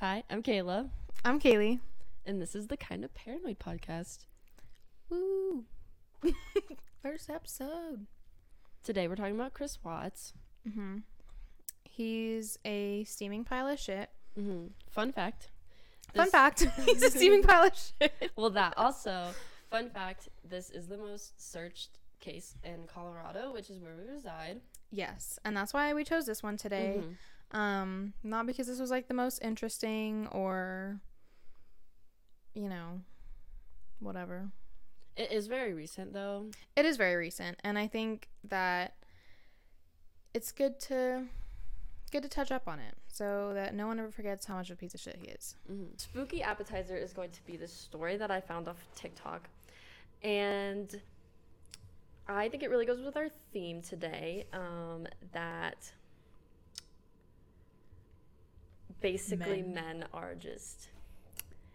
Hi, I'm Kayla, I'm Kaylee. and this is the Kind of Paranoid podcast. Woo! First episode. Today we're talking about Chris Watts. Mm-hmm. He's a steaming pile of shit. Mm-hmm. Fun fact. Fun fact: he's a steaming pile of shit. Well, that also. Fun fact. This is the most searched case in Colorado, which is where we reside. Yes, and that's why we chose this one today. Mhm. Um, not because this was like the most interesting or, you know, whatever. It is very recent, though. It is very recent, and I think that it's good to good to touch up on it so that no one ever forgets how much of a piece of shit he is. hmm Spooky appetizer is going to be the story that I found off TikTok, and I think it really goes with our theme today. Um, that basically Men. men, are just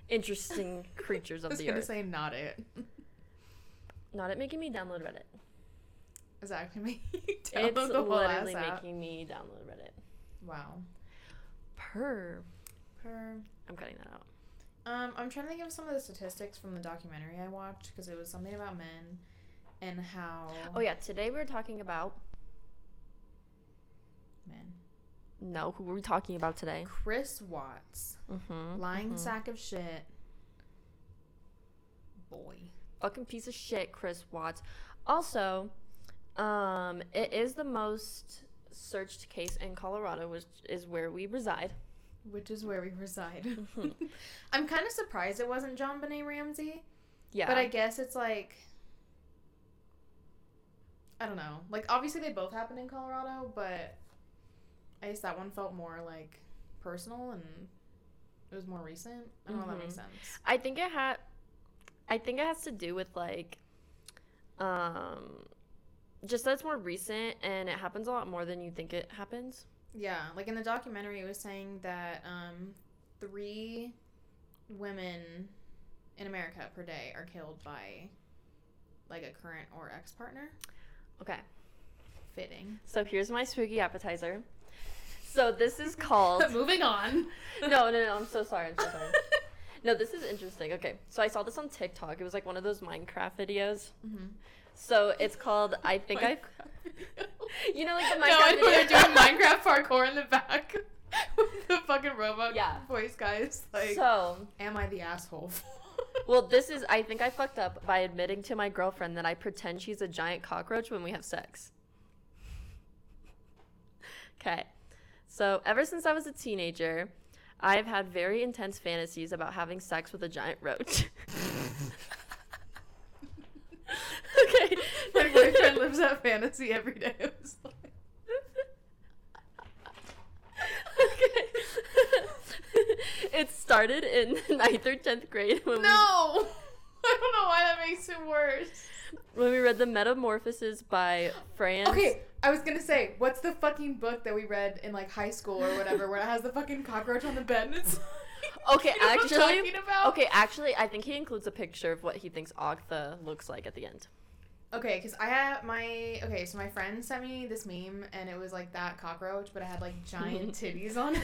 interesting creatures I of was the gonna earth. say not it. Not it making me download Reddit. Is that gonna make you it's download the whole ass literally app? making me download Reddit. Wow. Per. Per. I'm cutting that out. Um, I'm trying to think of some of the statistics from the documentary I watched because it was something about men and how Oh yeah, today we're talking about men. No. Who were we talking about today? Chris Watts, Mm-hmm. lying sack of shit. Boy. fucking piece of shit, Chris Watts. Also, um, it is the most searched case in Colorado, which is where we reside. Which is where we reside. Mhm. I'm kind of surprised it wasn't JonBenét Ramsey, Yeah, but I guess it's like I don't know. Like obviously they both happened in Colorado, but I guess that one felt more like personal and it was more recent. I don't know if that makes Mhm. sense. I think it had. I think it has to do with like, um, just that it's more recent and it happens a lot more than you think it happens. Yeah, like in the documentary, it was saying that um, three women in America per day are killed by like a current or ex partner. Okay, Fitting. so here's my spooky appetizer. So this is called. Moving on. no, no, no. I'm so sorry. I'm so sorry. No, this is interesting. Okay, so I saw this on TikTok. It was like one of those Minecraft videos. mm-hmm. So it's called I think I You know like the no, Minecraft I know they're doing Minecraft parkour in the back with the fucking robot Yeah. voice guys. Like, so, am I the asshole? well this is I think I fucked up by admitting to my girlfriend that I pretend she's a giant cockroach when we have sex. Okay. So, ever since I was a teenager, I have had very intense fantasies about having sex with a giant roach. okay. My boyfriend lives that fantasy every day of his life. okay. it started in ninth or tenth grade when No! I don't know why that makes it worse. we when we read the Metamorphosis by Franz. Okay, I was gonna say, what's the fucking book that we read in like high school or whatever, where it has the fucking cockroach on the bed? And it's Okay, You know actually, okay, actually, I think he includes a picture of what he thinks Ogtha looks like at the end. Okay, because I have my okay, so my friend sent me this meme and it was like that cockroach, but it had like giant titties on it.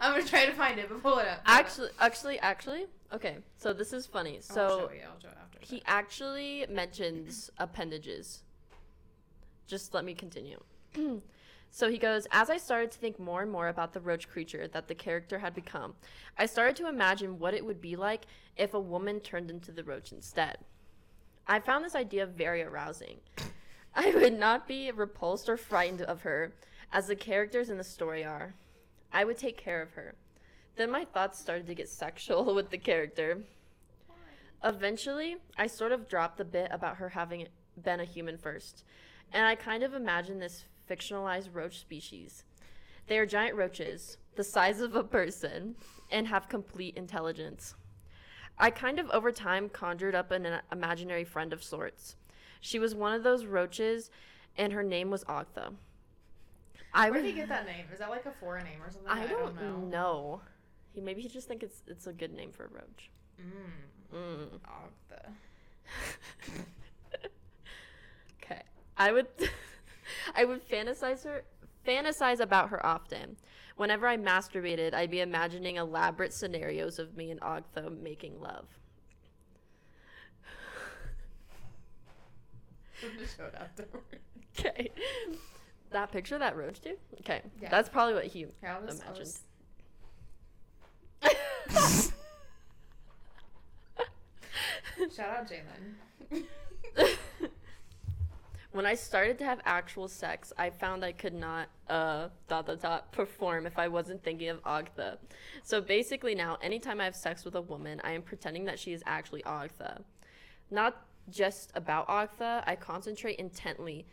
I'm gonna try to find it, but pull it up. pull it up. Actually, actually, actually, okay. So this is funny. I'll So show you. I'll show it after. he actually mentions appendages. Just let me continue. so he goes, As I started to think more and more about the roach creature that the character had become, I started to imagine what it would be like if a woman turned into the roach instead. I found this idea very arousing. I would not be repulsed or frightened of her, as the characters in the story are. I would take care of her. Then my thoughts started to get sexual with the character. Eventually, I sort of dropped the bit about her having been a human first, and I kind of imagined this fictionalized roach species. They are giant roaches, the size of a person, and have complete intelligence. I kind of over time conjured up an imaginary friend of sorts. She was one of those roaches, and her name was Ogtha. I Where did he get that name? Is that like a foreign name or something? I don't, know. know. He maybe he just think it's it's a good name for a roach. Mm. Mm. Ogtha. I would I would fantasize her fantasize about her often. Whenever I masturbated, I'd be imagining elaborate scenarios of me and Ogtha making love. Just showed afterward. Okay. That picture that Roach did? Okay. Yeah. That's probably what he Yeah, I'll just, I'll imagined. just- Shout out Jalen. when I started to have actual sex, I found I could not uh dot dot dot perform if I wasn't thinking of Ogtha. So basically now anytime I have sex with a woman, I am pretending that she is actually Ogtha. Not just about Ogtha, I concentrate intently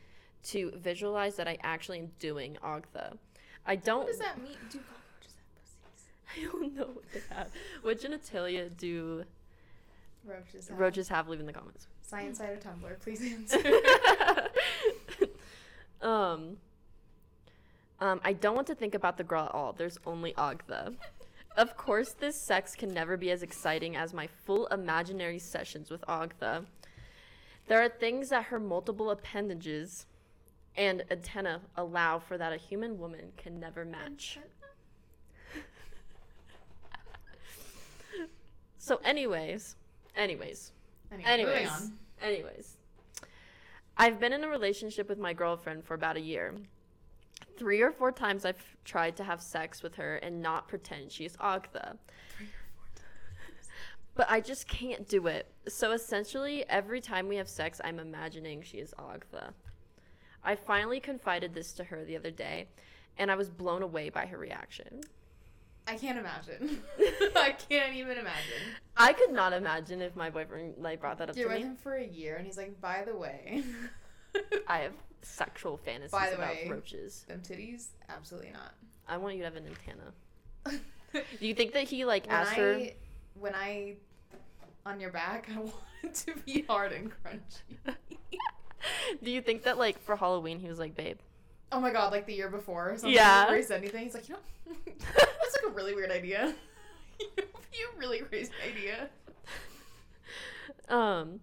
to visualize that I actually am doing Ogtha. I don't What does that mean? Do cockroaches have pussies? I don't know what they have. What genitalia do Roaches. Have. roaches have? Leave in the comments. Science side of Tumblr, please answer. um, um, I don't want to think about the girl at all. There's only Ogtha. Of course, this sex can never be as exciting as my full imaginary sessions with Ogtha. There are things that her multiple appendages and antenna allow for that a human woman can never match. So, anyways, anyways, Anyway, Anyways. Anyways, I've been in a relationship with my girlfriend for about a year. Three or four times I've tried to have sex with her and not pretend she's Ogtha. But I just can't do it. So essentially, every time we have sex, I'm imagining she is Ogtha. I finally confided this to her the other day, and I was blown away by her reaction. I can't imagine. I can't even imagine. I could not imagine if my boyfriend like brought that up to me. You're with him for a year, and he's like, by the way, I have sexual fantasies By the about way, roaches. them titties, absolutely not. I want you to have an antenna. Do you think that he like when asked I, her? when I, on your back, I want it to be hard and crunchy. Do you think that like for Halloween he was like, babe? Oh my god, like the year before or something. Yeah. Where he said anything, he's like, you know, that's like a really weird idea. you really crazy idea. Um,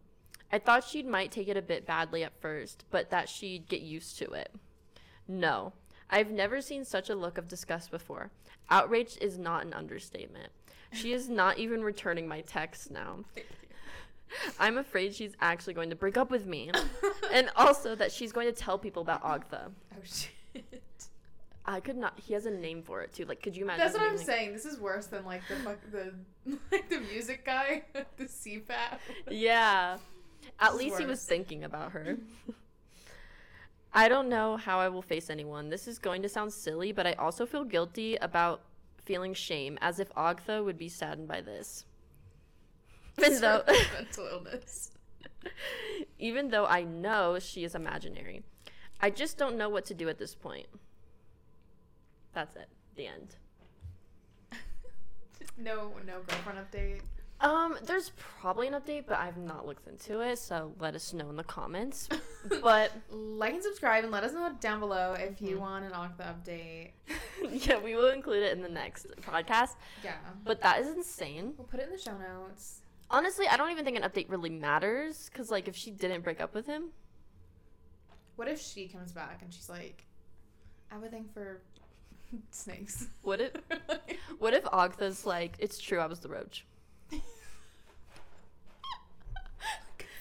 I thought she might take it a bit badly at first, but that she'd get used to it. No, I've never seen such a look of disgust before. Outraged is not an understatement. She is not even returning my texts now. I'm afraid she's actually going to break up with me. and also that she's going to tell people about Ogtha. Oh shit. I could not. He has a name for it too. Like, could you imagine? That's what I'm like- saying. This is worse than like the fuck the like the music guy, the CPAP. Yeah. At This least he was thinking about her. I don't know how I will face anyone. This is going to sound silly, but I also feel guilty about feeling shame, as if Ogtha would be saddened by this. Even though, mental illness. even though I know she is imaginary, I just don't know what to do at this point. That's it. The end. No, no girlfriend update. Um, there's probably an update, but I've not looked into it, so let us know in the comments. But Like and subscribe and let us know down below if you Mhm. want an Ogtha update. yeah, we will include it in the next podcast. Yeah. But that is insane. We'll put it in the show notes. Honestly, I don't even think an update really matters because, like, if she didn't break up with him, What if she comes back and she's like, I have a thing for snakes. would it? What if Agatha's like, it's true, I was the roach?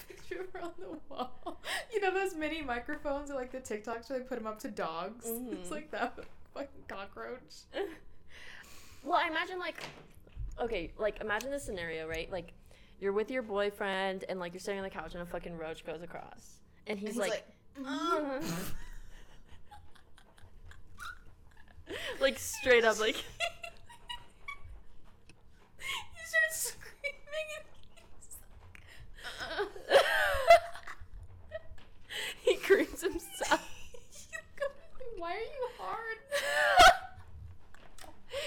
Picture of her on the wall. You know those mini microphones or like the TikToks where they put them up to dogs? Mhm. It's like that but fucking cockroach. Well, I imagine like, okay, like imagine this scenario, right? Like, you're with your boyfriend and like you're sitting on the couch and a fucking roach goes across, and he's, he's like, like, uh-huh. mm-hmm. like straight up, like, he starts screaming and he's he creams himself. Why are you hard?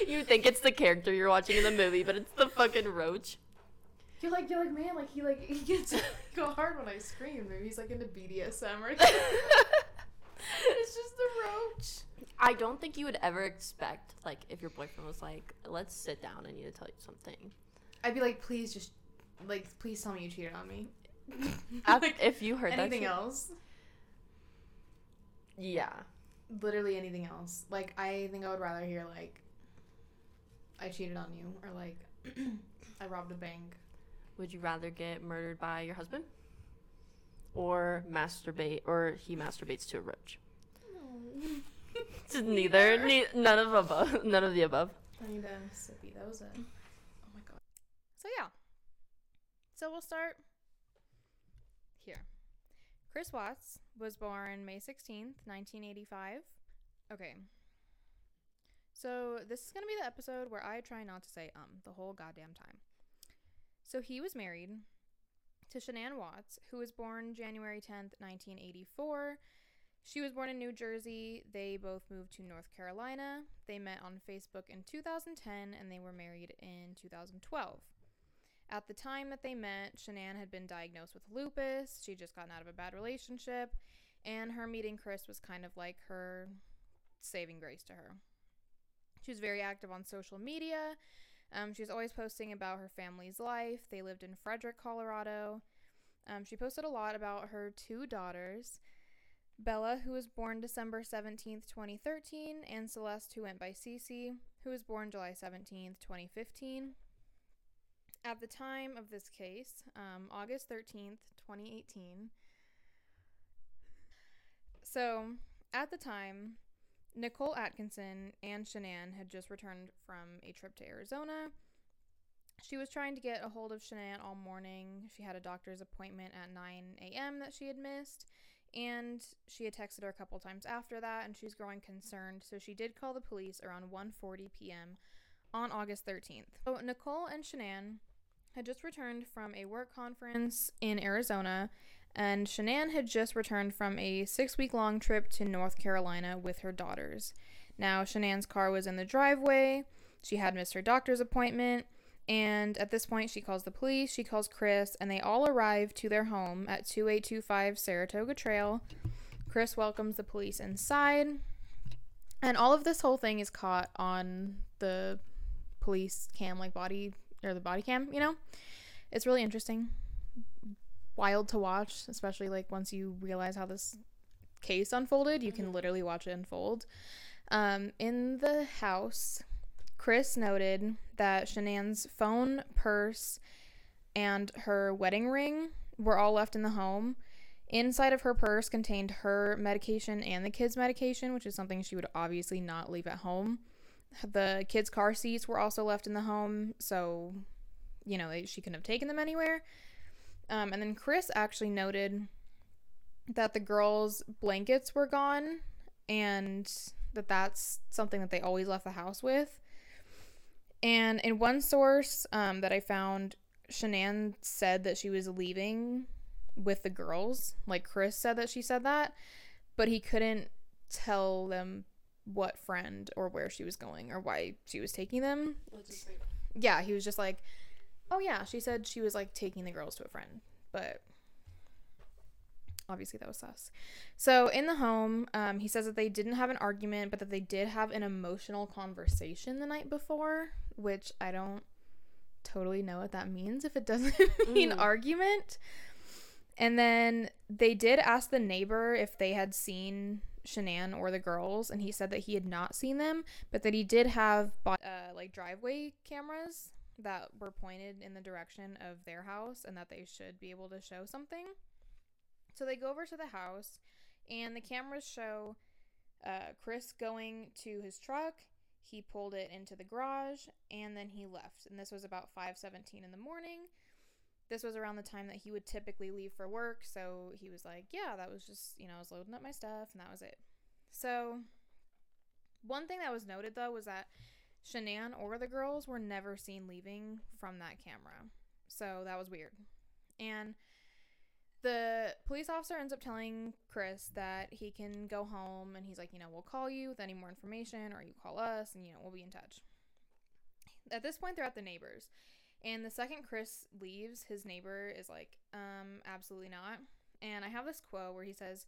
you think it's the character you're watching in the movie, but it's the fucking roach. Like, you're like, man, like he like he gets go hard when I scream. Maybe he's like into BDSM or something. it's just the roach. I don't think you would ever expect, like, if your boyfriend was like, let's sit down, I need to tell you something. I'd be like, please just like please tell me you cheated on me. Like, if you heard anything that shit- else? Yeah. literally anything else. Like I think I would rather hear like I cheated on you or like I robbed a bank. Would you rather get murdered by your husband? Or masturbate, or he masturbates to a roach? Neither. Ne- none of above. None of the above. I need a sippy. That was a Oh my god. So yeah. So we'll start here. Chris Watts was born May 16th, 1985. Okay. So this is going to be the episode where I try not to say um the whole goddamn time. So he was married to Shanann Watts, who was born January 10th, 1984. She was born in New Jersey. They both moved to North Carolina. They met on Facebook in 2010 and they were married in 2012. At the time that they met, Shanann had been diagnosed with lupus. She'd just gotten out of a bad relationship, and her meeting Chris was kind of like her saving grace to her. She was very active on social media. Um, she was always posting about her family's life. They lived in Frederick, Colorado. Um, she posted a lot about her two daughters. Bella, who was born December 17th, 2013, and Celeste, who went by Cece, who was born July 17th, 2015. At the time of this case, um, August 13th, 2018. So, at the time, Nicole Atkinson and Shanann had just returned from a trip to Arizona. She was trying to get a hold of Shanann all morning. She had a doctor's appointment at 9 a.m. that she had missed, and she had texted her a couple times after that, and she was growing concerned. So she did call the police around 1:40 p.m. on August 13th. So Nicole and Shanann had just returned from a work conference in Arizona, and Shanann had just returned from a six week long trip to North Carolina with her daughters. Now, Shanann's car was in the driveway. She had missed her doctor's appointment. And at this point, she calls the police, she calls Chris, and they all arrive to their home at 2825 Saratoga Trail. Chris welcomes the police inside. And all of this whole thing is caught on the police cam, like body, or the body cam, you know? It's really interesting. Wild to watch, especially like once you realize how this case unfolded, you can literally watch it unfold. Um, in the house, Chris noted that Shanann's phone, purse, and her wedding ring were all left in the home. Inside of her purse contained her medication and the kids' medication, which is something she would obviously not leave at home. The kids' car seats were also left in the home, so, you know, she couldn't have taken them anywhere. Um, and then Chris actually noted that the girls' blankets were gone and that that's something that they always left the house with. And in one source um, that I found, Shanann said that she was leaving with the girls. Like Chris said that she said that, but he couldn't tell them what friend or where she was going or why she was taking them. Yeah, he was just like, oh yeah, she said she was like taking the girls to a friend, but obviously that was sus. So in the home, um, he says that they didn't have an argument, but that they did have an emotional conversation the night before, which I don't totally know what that means if it doesn't mean Mm. argument. And then they did ask the neighbor if they had seen Shanann or the girls, and he said that he had not seen them, but that he did have bought, uh, like driveway cameras that were pointed in the direction of their house, and that they should be able to show something. So they go over to the house, and the cameras show uh, Chris going to his truck. He pulled it into the garage, and then he left. And this was about 5:17 in the morning. This was around the time that he would typically leave for work, so he was like, "Yeah, that was just you know I was loading up my stuff, and that was it." So one thing that was noted though was that Shanann or the girls were never seen leaving from that camera. So that was weird. And the police officer ends up telling Chris that he can go home and he's like, you know, we'll call you with any more information or you call us and, you know, we'll be in touch. At this point, they're at the neighbors. And the second Chris leaves, his neighbor is like, um, absolutely not. And I have this quote where he says,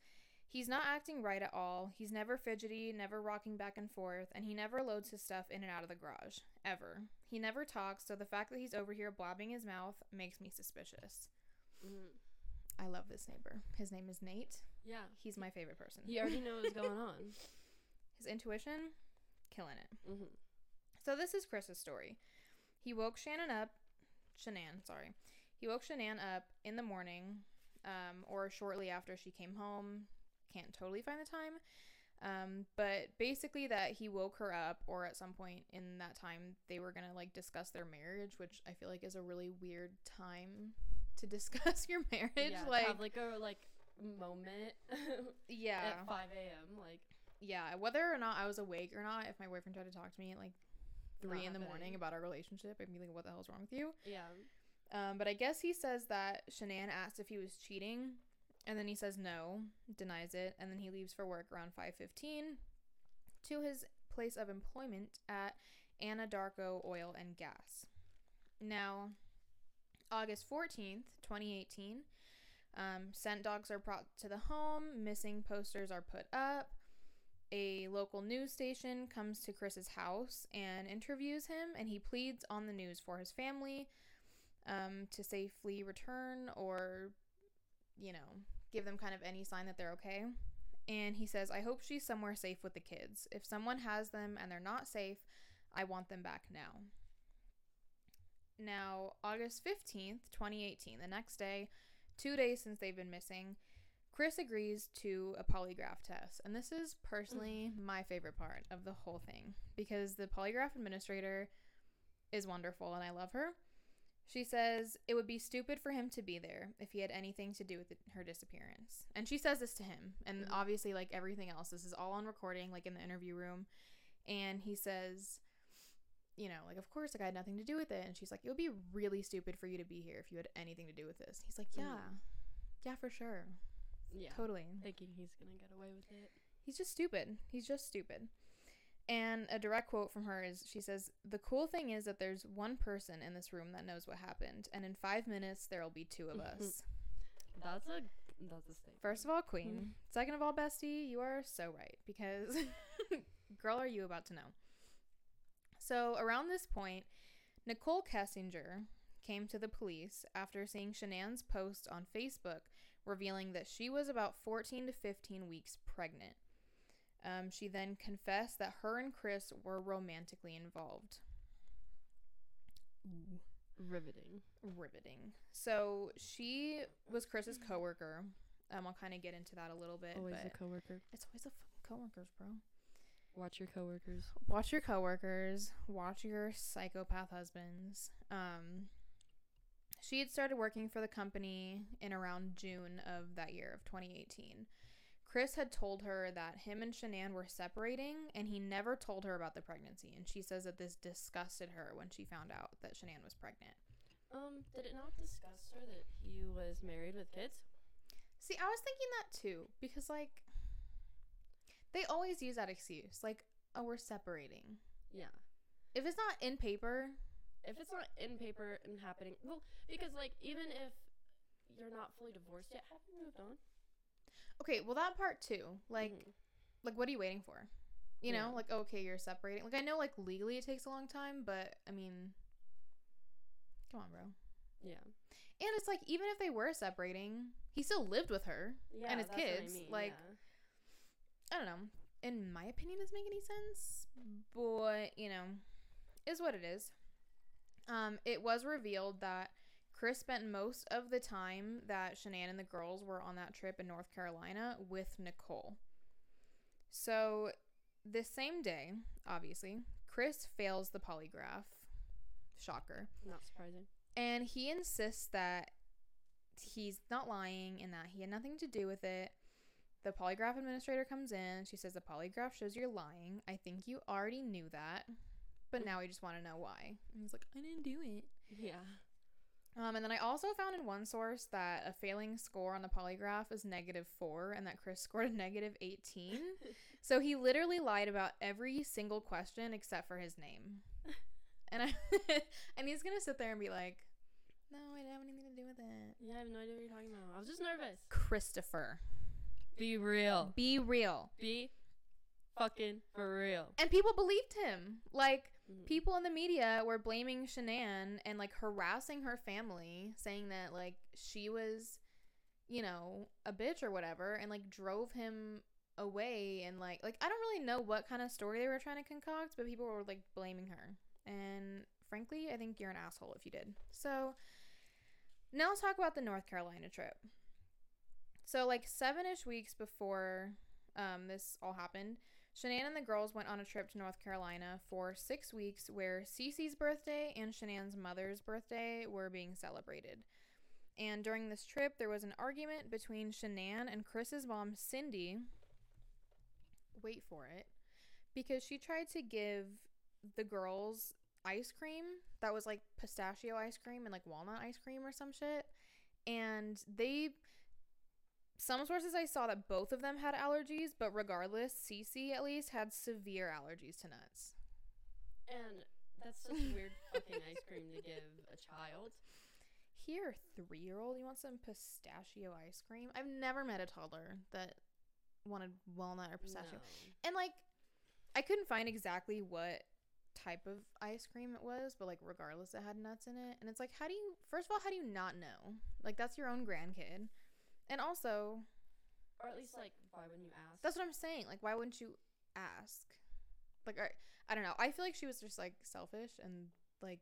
He's not acting right at all. He's never fidgety, never rocking back and forth, and he never loads his stuff in and out of the garage. Ever. He never talks, so the fact that he's over here blabbing his mouth makes me suspicious. Mm. I love this neighbor. His name is Nate. Yeah. He's my favorite person. He already knows what's going on. His intuition, killing it. hmm So this is Chris's story. He woke Shannon up, Shanann, sorry. He woke Shanann up in the morning, um, or shortly after she came home. Can't totally find the time. Um, but basically that he woke her up, or at some point in that time they were gonna like discuss their marriage, which I feel like is a really weird time to discuss your marriage. Yeah, like, have like a like moment yeah, at 5 a.m. Like yeah. Whether or not I was awake or not, if my boyfriend tried to talk to me at like three in the happening. morning about our relationship, I'd be like, "What the hell's wrong with you?" yeah. Um, but I guess he says that Shanann asked if he was cheating, and then he says no, denies it, and then he leaves for work around 5:15 to his place of employment at Anadarko Oil and Gas. Now, August 14th, 2018, um, scent dogs are brought to the home, missing posters are put up. A local news station comes to Chris's house and interviews him, and he pleads on the news for his family um, to safely return or, you know, give them kind of any sign that they're okay. And he says, I hope she's somewhere safe with the kids. If someone has them and they're not safe, I want them back now. Now, August 15th, 2018, the next day, two days since they've been missing, Chris agrees to a polygraph test. And this is personally mm. my favorite part of the whole thing because the polygraph administrator is wonderful and I love her. She says it would be stupid for him to be there if he had anything to do with it- her disappearance. And she says this to him. And Mhm. obviously, like everything else, this is all on recording, like in the interview room. And he says, you know, like, of course, like I had nothing to do with it. And she's like, it would be really stupid for you to be here if you had anything to do with this. He's like, yeah, Mhm. yeah, for sure. Yeah. Totally. Thinking he's gonna get away with it. He's just stupid. He's just stupid. And a direct quote from her is she says, The cool thing is that there's one person in this room that knows what happened, and in five minutes there'll be two of mm-hmm. us. That's a that's a statement. First of all, Queen. Mm-hmm. Second of all, Bestie, you are so right because, girl, are you about to know? So, around this point, Nicole Kessinger came to the police after seeing Shanann's post on Facebook revealing that she was about 14 to 15 weeks pregnant. Um, she then confessed that her and Chris were romantically involved. Ooh Riveting. riveting. So she was Chris's coworker. Um, I'll kind of get into that a little bit, Always a coworker. it's always the fucking coworkers, bro. Watch your coworkers. Watch your coworkers. Watch your psychopath husbands. Um, she had started working for the company in around June of that year of 2018. Chris had told her that him and Shanann were separating, and he never told her about the pregnancy. And she says that this disgusted her when she found out that Shanann was pregnant. Um, did it not disgust her that he was married with kids? See, I was thinking that too because like they always use that excuse, like, "Oh, we're separating." Yeah. If it's not in paper, If it's not in paper and happening, well, because like even if you're not fully divorced yet, have you moved on? Okay, well that part too. Like, Mhm. like what are you waiting for? You know, Yeah. like okay, you're separating. Like I know, like legally it takes a long time, but I mean, come on, bro. yeah, And it's like even if they were separating, he still lived with her. yeah, his that's what I kids, mean, like, yeah. I don't know. In my opinion, doesn't make any sense, but you know, is what it is. Um, it was revealed that Chris spent most of the time that Shanann and the girls were on that trip in North Carolina with Nicole. So, this same day, obviously, Chris fails the polygraph. Shocker. not surprising. And he insists that he's not lying and that he had nothing to do with it. The polygraph administrator comes in. She says the polygraph shows you're lying. I think you already knew that, but mm. now we just want to know why. And he's like, I didn't do it. Yeah, Um, and then I also found in one source that a failing score on the polygraph is negative four, and that Chris scored a negative eighteen. so he literally lied about every single question except for his name. And I and he's gonna sit there and be like, "No, I didn't have anything to do with it." yeah. I have no idea what you're talking about. I was just nervous. Christopher, Be real. be real. Be fucking for real. And people believed him. Like Mhm. people in the media were blaming Shanann and like harassing her family, saying that like she was, you know, a bitch or whatever, and like drove him away and like like I don't really know what kind of story they were trying to concoct, but people were like blaming her. And frankly, I think you're an asshole if you did. So now let's talk about the North Carolina trip. So like seven ish weeks before um, this all happened, Shanann and the girls went on a trip to North Carolina for six weeks where Cece's birthday and Shanann's mother's birthday were being celebrated. And during this trip, there was an argument between Shanann and Chris's mom, Cindy. Wait for it. Because she tried to give the girls ice cream that was like pistachio ice cream and like walnut ice cream or some shit. And they some sources I saw that both of them had allergies, but regardless, Cece at least had severe allergies to nuts. And that's such a weird fucking ice cream to give a child. Here, three year old, you want some pistachio ice cream? I've never met a toddler that wanted walnut or pistachio. No. And like, I couldn't find exactly what type of ice cream it was, but like, regardless, it had nuts in it. And it's like, how do you, first of all, how do you not know? Like, that's your own grandkid. And also, Or at least like, why wouldn't you ask? that's what I'm saying. Like, why wouldn't you ask? Like, I, I don't know. I feel like she was just like selfish and like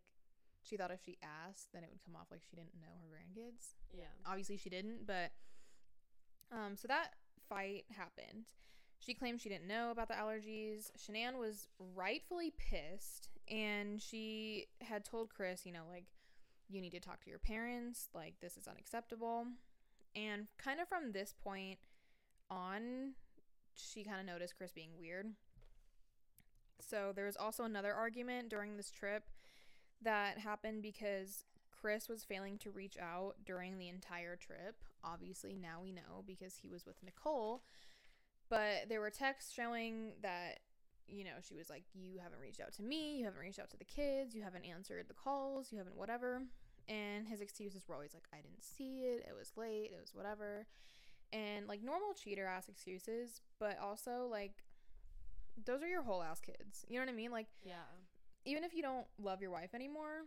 she thought if she asked, then it would come off like she didn't know her grandkids. yeah. Obviously, she didn't, but um, so that fight happened. She claimed she didn't know about the allergies. Shanann was rightfully pissed, and she had told Chris, you know, like, you need to talk to your parents. Like, this is unacceptable. And kind of from this point on, she kind of noticed Chris being weird. So there was also another argument during this trip that happened because Chris was failing to reach out during the entire trip. Obviously, now we know because he was with Nicole. But there were texts showing that, you know, she was like, You haven't reached out to me. You haven't reached out to the kids. You haven't answered the calls. You haven't whatever. And his excuses were always like, I didn't see it. It was late. It was whatever. And like normal cheater ass excuses, but also like, those are your whole ass kids. You know what I mean? Like, Yeah. even if you don't love your wife anymore,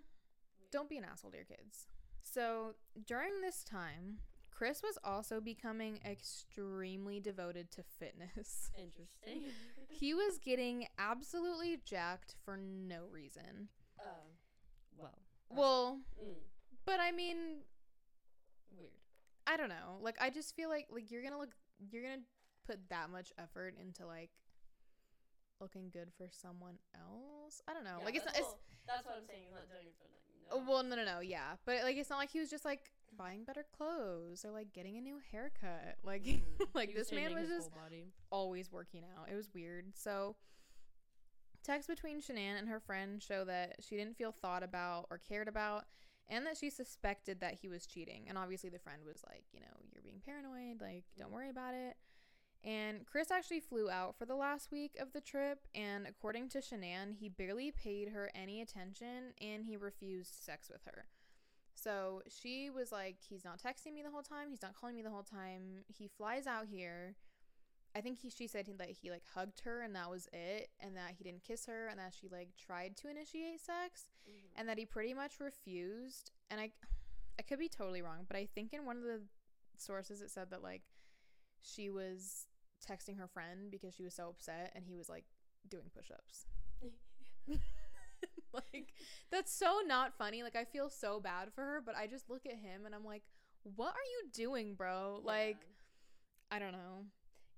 don't be an asshole to your kids. So during this time, Chris was also becoming extremely devoted to fitness. Interesting. he was getting absolutely jacked for no reason. uh, well. Well, Mm, but I mean, weird. I don't know. Like I just feel like like you're to look you're to put that much effort into like looking good for someone else. I don't know. Yeah, like it's not that's, it's that's what I'm saying. It's not doing it for nothing. Oh, well, no, no, no, yeah, but like it's not like he was just like buying better clothes or like getting a new haircut. Like, Mm. like this man was just always working out. It was weird. So, texts between Shanann and her friend show that she didn't feel thought about or cared about, and that she suspected that he was cheating. And obviously, the friend was like, you know, you're being paranoid. Like, don't worry about it. And Chris actually flew out for the last week of the trip, and according to Shanann, he barely paid her any attention and he refused sex with her. So she was like, he's not texting me the whole time, he's not calling me the whole time. He flies out here. I think he she said he like he like hugged her and that was it, and that he didn't kiss her, and that she like tried to initiate sex, Mhm. and that he pretty much refused. And I, I could be totally wrong, but I think in one of the sources it said that like she was texting her friend because she was so upset, and he was like doing push-ups. like that's so not funny. Like I feel so bad for her, but I just look at him and I'm like, "What are you doing, bro?" Like I don't know.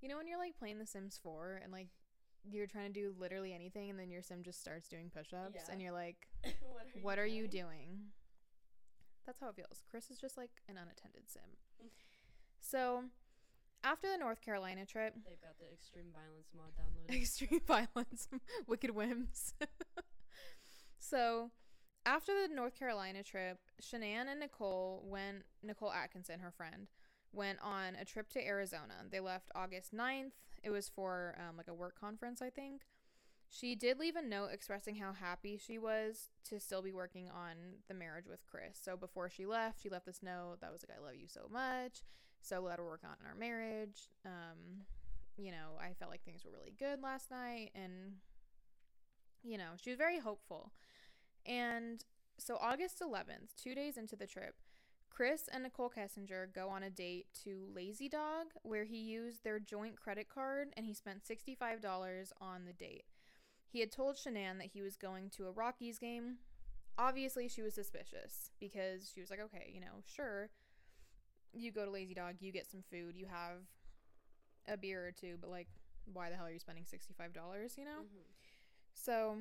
You know when you're like playing The Sims 4 and like you're trying to do literally anything and then your sim just starts doing push-ups Yeah. and you're like, what are "What are you doing? doing?" That's how it feels. Chris is just like an unattended sim. Mm. So, after the North Carolina trip, They've got the extreme violence mod downloaded. extreme violence, wicked whims. so, after the North Carolina trip, Shanann and Nicole went, Nicole Atkinson, her friend, went on a trip to Arizona. They left August 9th. It was for um, like a work conference, I think. She did leave a note expressing how happy she was to still be working on the marriage with Chris. So before she left, she left this note that was like, I love you so much. So glad we're working on our marriage. Um, you know, I felt like things were really good last night. And, you know, she was very hopeful. And so August 11th, two days into the trip, Chris and Nicole Kessinger go on a date to Lazy Dog, where he used their joint credit card and he spent $65 on the date. He had told Shanann that he was going to a Rockies game. Obviously, she was suspicious because she was like, okay, you know, sure, you go to Lazy Dog, you get some food, you have a beer or two, but like, why the hell are you spending $65, you know? Mhm. So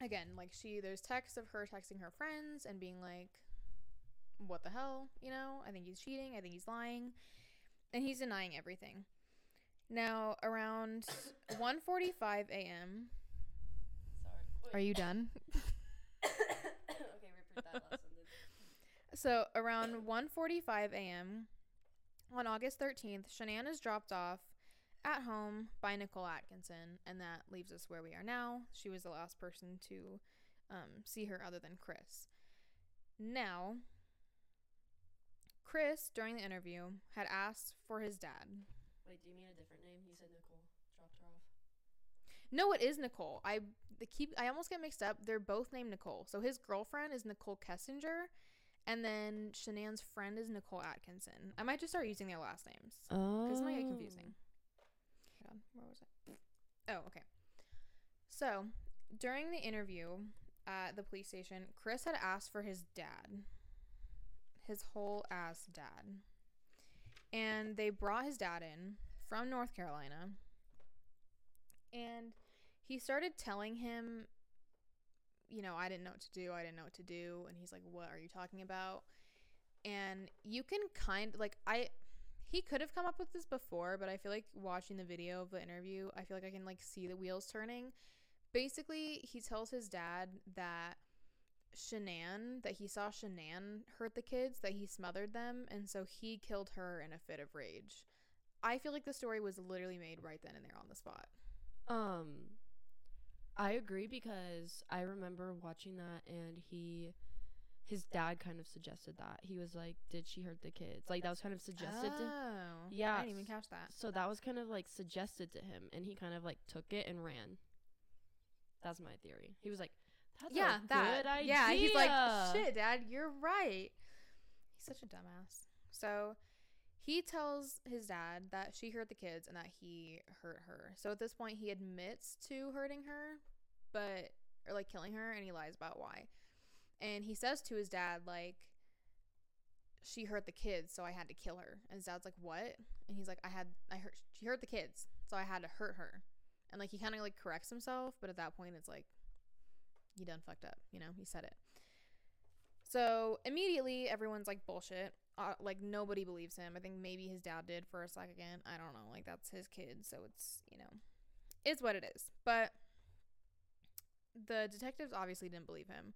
again, like she there's texts of her texting her friends and being like what the hell, you know? I think he's cheating, I think he's lying. And he's denying everything. Now, around 1:45 a.m. Sorry. Are you done? okay, repeat that last sentence. So, around 1:45 a.m. on August 13th, Shanann is dropped off at home by Nicole Atkinson, and that leaves us where we are now. She was the last person to um, see her other than Chris. Now, Chris, during the interview, had asked for his dad. Wait, do you mean a different name? You said Nicole dropped her off. No, it is Nicole. I the keep I almost get mixed up. They're both named Nicole. So his girlfriend is Nicole Kessinger, and then Shanann's friend is Nicole Atkinson. I might just start using their last names. Oh. it might get confusing. Oh. Hang on, where was it? Oh, okay. So during the interview at the police station, Chris had asked for his dad, his whole ass dad, and they brought his dad in from North Carolina, and he started telling him. You know, I didn't know what to do. I didn't know what to do. And he's like, What are you talking about? And you can kind like, I, he could have come up with this before, but I feel like watching the video of the interview, I feel like I can like see the wheels turning. Basically, he tells his dad that Shanann, that he saw Shanann hurt the kids, that he smothered them, and so he killed her in a fit of rage. I feel like the story was literally made right then and there on the spot. Um, I agree because I remember watching that and he, his dad kind of suggested that. He was like, Did she hurt the kids? Like, that was kind of suggested to oh, Yeah, I didn't even catch that. So that was kind of like suggested to him and he kind of like took it and ran. That's my theory. He was like, That's yeah, a that. good idea. Yeah, he's like, shit, dad, you're right. He's such a dumbass. So he tells his dad that she hurt the kids and that he hurt her. So at this point, he admits to hurting her, but or like killing her, and he lies about why. And he says to his dad like, she hurt the kids, so I had to kill her. And his dad's like, what? And he's like, I had, I hurt, she hurt the kids, so I had to hurt her. And like he kind of like corrects himself, but at that point, it's like you done fucked up. You know, he said it. So immediately, everyone's like bullshit. Uh, like nobody believes him. I think maybe his dad did for a second. I don't know. Like that's his kid, so it's you know, it's what it is. But the detectives obviously didn't believe him.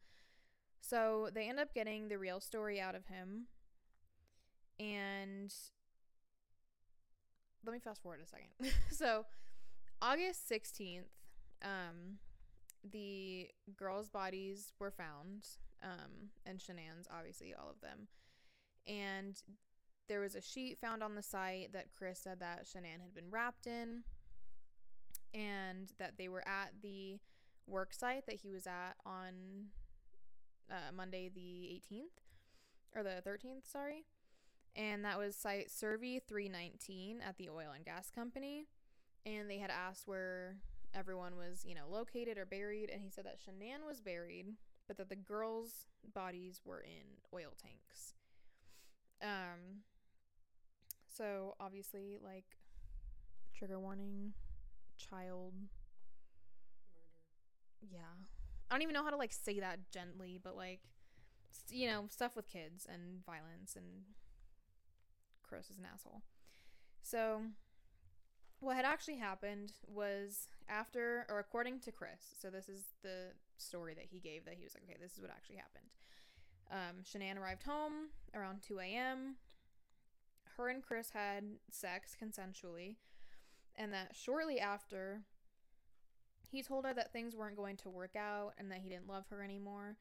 So they end up getting the real story out of him. And let me fast forward a second. so August 16th, um, the girls' bodies were found, um, and Shanann's, obviously, all of them. And there was a sheet found on the site that Chris said that Shanann had been wrapped in, and that they were at the work site that he was at on uh, Monday, the 18th, or the 13th, sorry. And that was site Cervi 319 at the oil and gas company and they had asked where everyone was, you know, located or buried, and he said that Shanann was buried, but that the girls' bodies were in oil tanks. Um, so obviously, like, trigger warning, child, Murder. yeah. I don't even know how to like say that gently, but like, s- you know, stuff with kids and violence, and Chris is an asshole. So what had actually happened was after or according to chris so this is the story that he gave that he was like okay this is what actually happened. Um, shanann arrived home around 2 a.m her and chris had sex consensually and that shortly after he told her that things weren't going to work out and that he didn't love her anymore.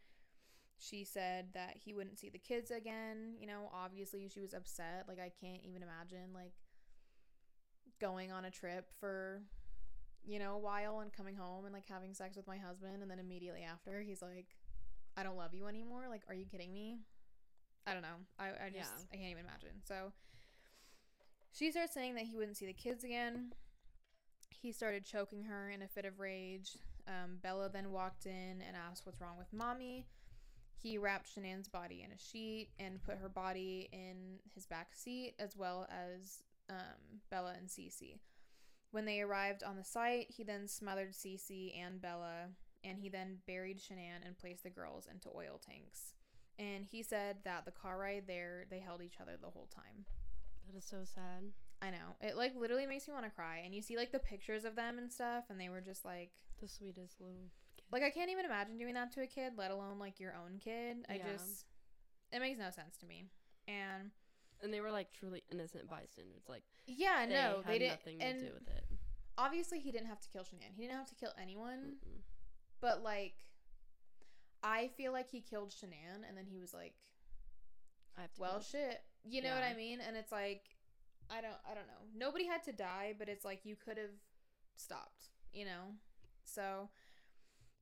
She said that he wouldn't see the kids again. You know obviously she was upset. Like i can't even imagine like going on a trip for you know a while and coming home and like having sex with my husband and then immediately after he's like i don't love you anymore like are you kidding me I don't know. I, I just Yeah. I can't even imagine. So she starts saying that he wouldn't see the kids again. He started choking her in a fit of rage. Um, Bella then walked in and asked what's wrong with mommy. He wrapped Shanann's body in a sheet and put her body in his back seat, as well as um, Bella and Cece. When they arrived on the site, he then smothered Cece and Bella, and he then buried Shanann and placed the girls into oil tanks. And he said that the car ride there, they held each other the whole time. That is so sad. I know. It like literally makes me want to cry. And you see like the pictures of them and stuff, and they were just like, The sweetest little. Kid. like I can't even imagine doing that to a kid, let alone like your own kid. I Yeah. just, it makes no sense to me. And and they were like truly innocent bystanders. Like yeah, they no, had they didn't. nothing And to do with it. obviously, he didn't have to kill Shanann. He didn't have to kill anyone. Mm-mm. But like, I feel like he killed Shanann, and then he was like, I have to. well shit you know what i mean and it's like i don't i don't know nobody had to die but it's like you could have stopped you know so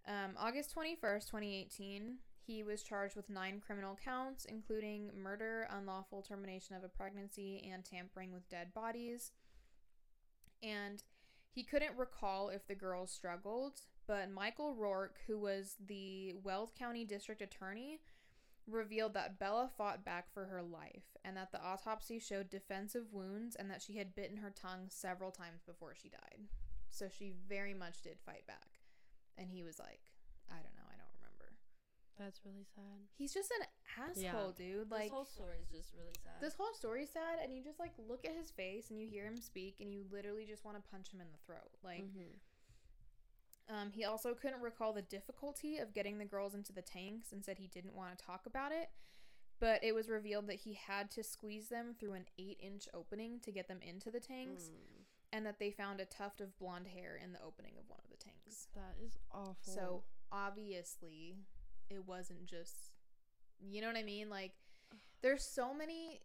um august 21st 2018 he was charged with nine criminal counts including murder unlawful termination of a pregnancy and tampering with dead bodies and he couldn't recall if the girls struggled but michael rourke who was the weld county district attorney revealed that Bella fought back for her life and that the autopsy showed defensive wounds and that she had bitten her tongue several times before she died. So she very much did fight back. And he was like, I don't know. That's really sad. He's just an asshole, dude. Like this whole story is just really sad. this whole story's sad and you just like look at his face and you hear him speak and you literally just want to punch him in the throat. Like Mhm. Um, he also couldn't recall the difficulty of getting the girls into the tanks and said he didn't want to talk about it. But it was revealed that he had to squeeze them through an eight inch opening to get them into the tanks, Mm. and that they found a tuft of blonde hair in the opening of one of the tanks. That is awful. So obviously, it wasn't just, you know what I mean? Like, there's so many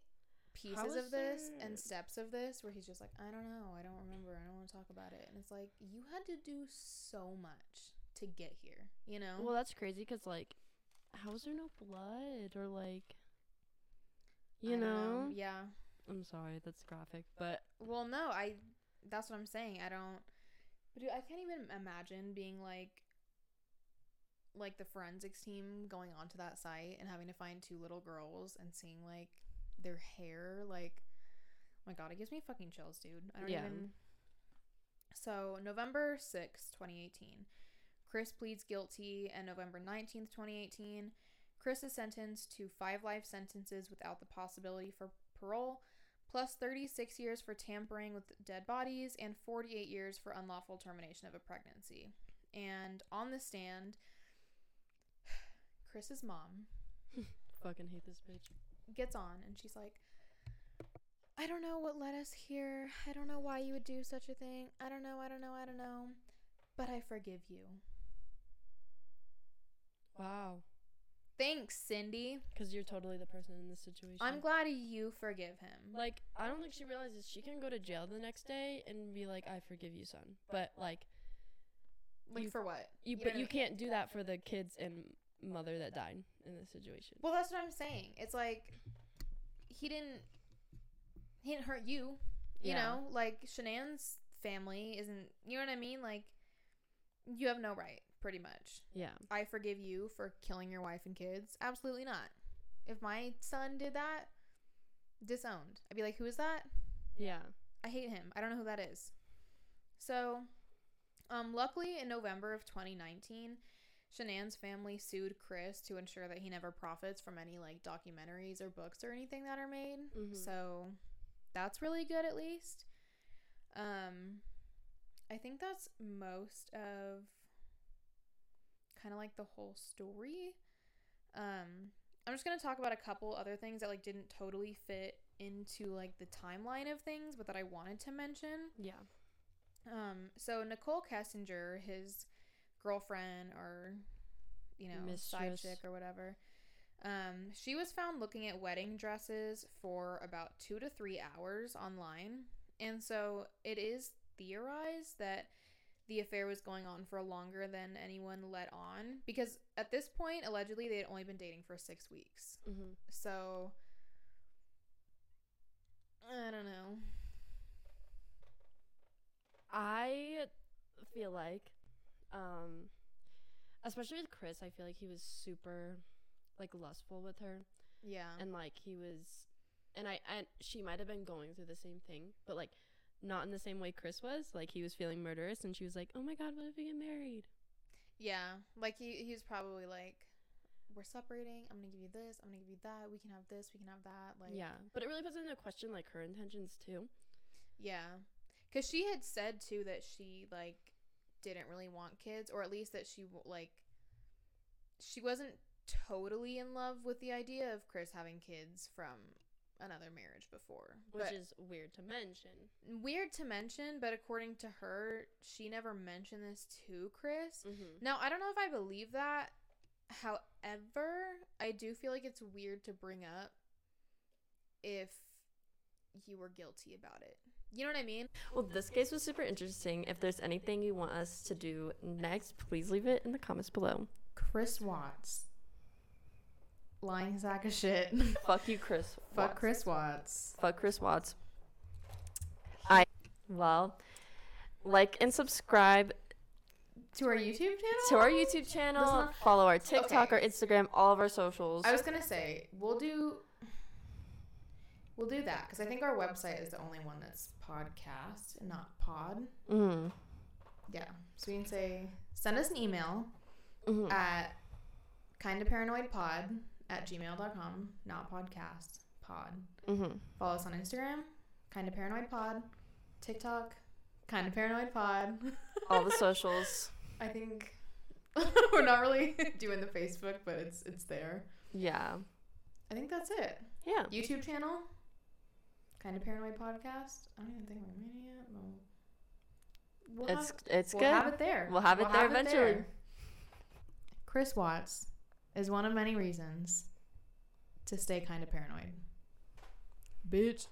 pieces of this there- and steps of this where he's just like, I don't know, I don't remember, I don't want to talk about it. And it's like, you had to do so much to get here, you know? well, that's crazy because like, how is there no blood or like, you don't know? Yeah. I'm sorry, that's graphic, but Well, no, I, that's what I'm saying. I don't, but dude, I can't even imagine being like, like the forensics team going onto that site and having to find two little girls and seeing like their hair like oh my god it gives me fucking chills dude. I don't Yeah. even so november 6th 2018 chris pleads guilty and november 19th 2018 chris is sentenced to five life sentences without the possibility for parole plus 36 years for tampering with dead bodies and 48 years for unlawful termination of a pregnancy. And on the stand chris's mom fucking hate this bitch. gets on and she's like, I don't know what led us here. I don't know why you would do such a thing. I don't know, I don't know, I don't know. But I forgive you. Wow. Thanks, Cindy. Because you're totally the person in this situation. I'm glad you forgive him. Like, I don't think she realizes she can go to jail the next day and be like, "I forgive you, son." But like, Like you- for what? you, know but you can't do that for the kids and mother that died in this situation. Well, that's what I'm saying. It's like he didn't he didn't hurt you. You Yeah. know, like Shanann's family isn't. You know what I mean? Like you have no right, pretty much. Yeah. I forgive you for killing your wife and kids. Absolutely not. If my son did that, disowned. I'd be like, who is that? Yeah. I hate him. I don't know who that is. So, um, luckily in November of 2019, Shanann's family sued Chris to ensure that he never profits from any like documentaries or books or anything that are made. Mhm. So, that's really good at least. Um, I think that's most of kind of like the whole story. Um, I'm just gonna talk about a couple other things that like didn't totally fit into like the timeline of things, but that I wanted to mention. Yeah. Um, so Nichol Kessinger, his girlfriend or you know side Mistress. chick or whatever, um, she was found looking at wedding dresses for about two to three hours online, and so it is theorized that the affair was going on for longer than anyone let on because at this point allegedly they had only been dating for 6 weeks. Mm-hmm. So I don't know. I feel like, um, especially with Chris, I feel like he was super, like, lustful with her, Yeah. and like he was, and I and she might have been going through the same thing, but like, not in the same way Chris was. Like he was feeling murderous, and she was like, "Oh my God, what if we get married?" Yeah, like he he was probably like, we're separating. I'm gonna give you this. I'm gonna give you that. We can have this. We can have that. Like, yeah, but it really puts into question like her intentions too. yeah, because she had said too that she like didn't really want kids, or at least that she like she wasn't totally in love with the idea of Chris having kids from another marriage before, Which But- is weird to mention. weird to mention. But according to her, she never mentioned this to Chris. Mm-hmm. Now, I don't know if I believe that. However, I do feel like it's weird to bring up if you were guilty about it. You know what I mean? Well, this case was super interesting. If there's anything you want us to do next, please leave it in the comments below. Chris Watts. Lying sack of shit. Fuck you, Chris. Fuck Watts. Chris Watts. Fuck Chris Watts. I well, like and subscribe To our YouTube channel? to our YouTube channel. not- Follow our TikTok, Okay. our Instagram, all of our socials. I was gonna say we'll do we'll do that because I think our website is the only one that's podcast and not pod. mm Yeah, so we can say send us an email hmm at kindaparanoidpod at gmail.com, not podcast, pod. hmm Follow us on Instagram, kinda paranoid pod, TikTok, kinda paranoid pod. all the socials. I think we're not really doing the Facebook, but it's it's there. Yeah, I think that's it. yeah. YouTube channel, kind of paranoid podcast. I don't even think we're made it yet. We'll, we'll It's have, it's we'll good. have it there. We'll have it there eventually. Chris Watts is one of many reasons to stay kind of paranoid. Bitch.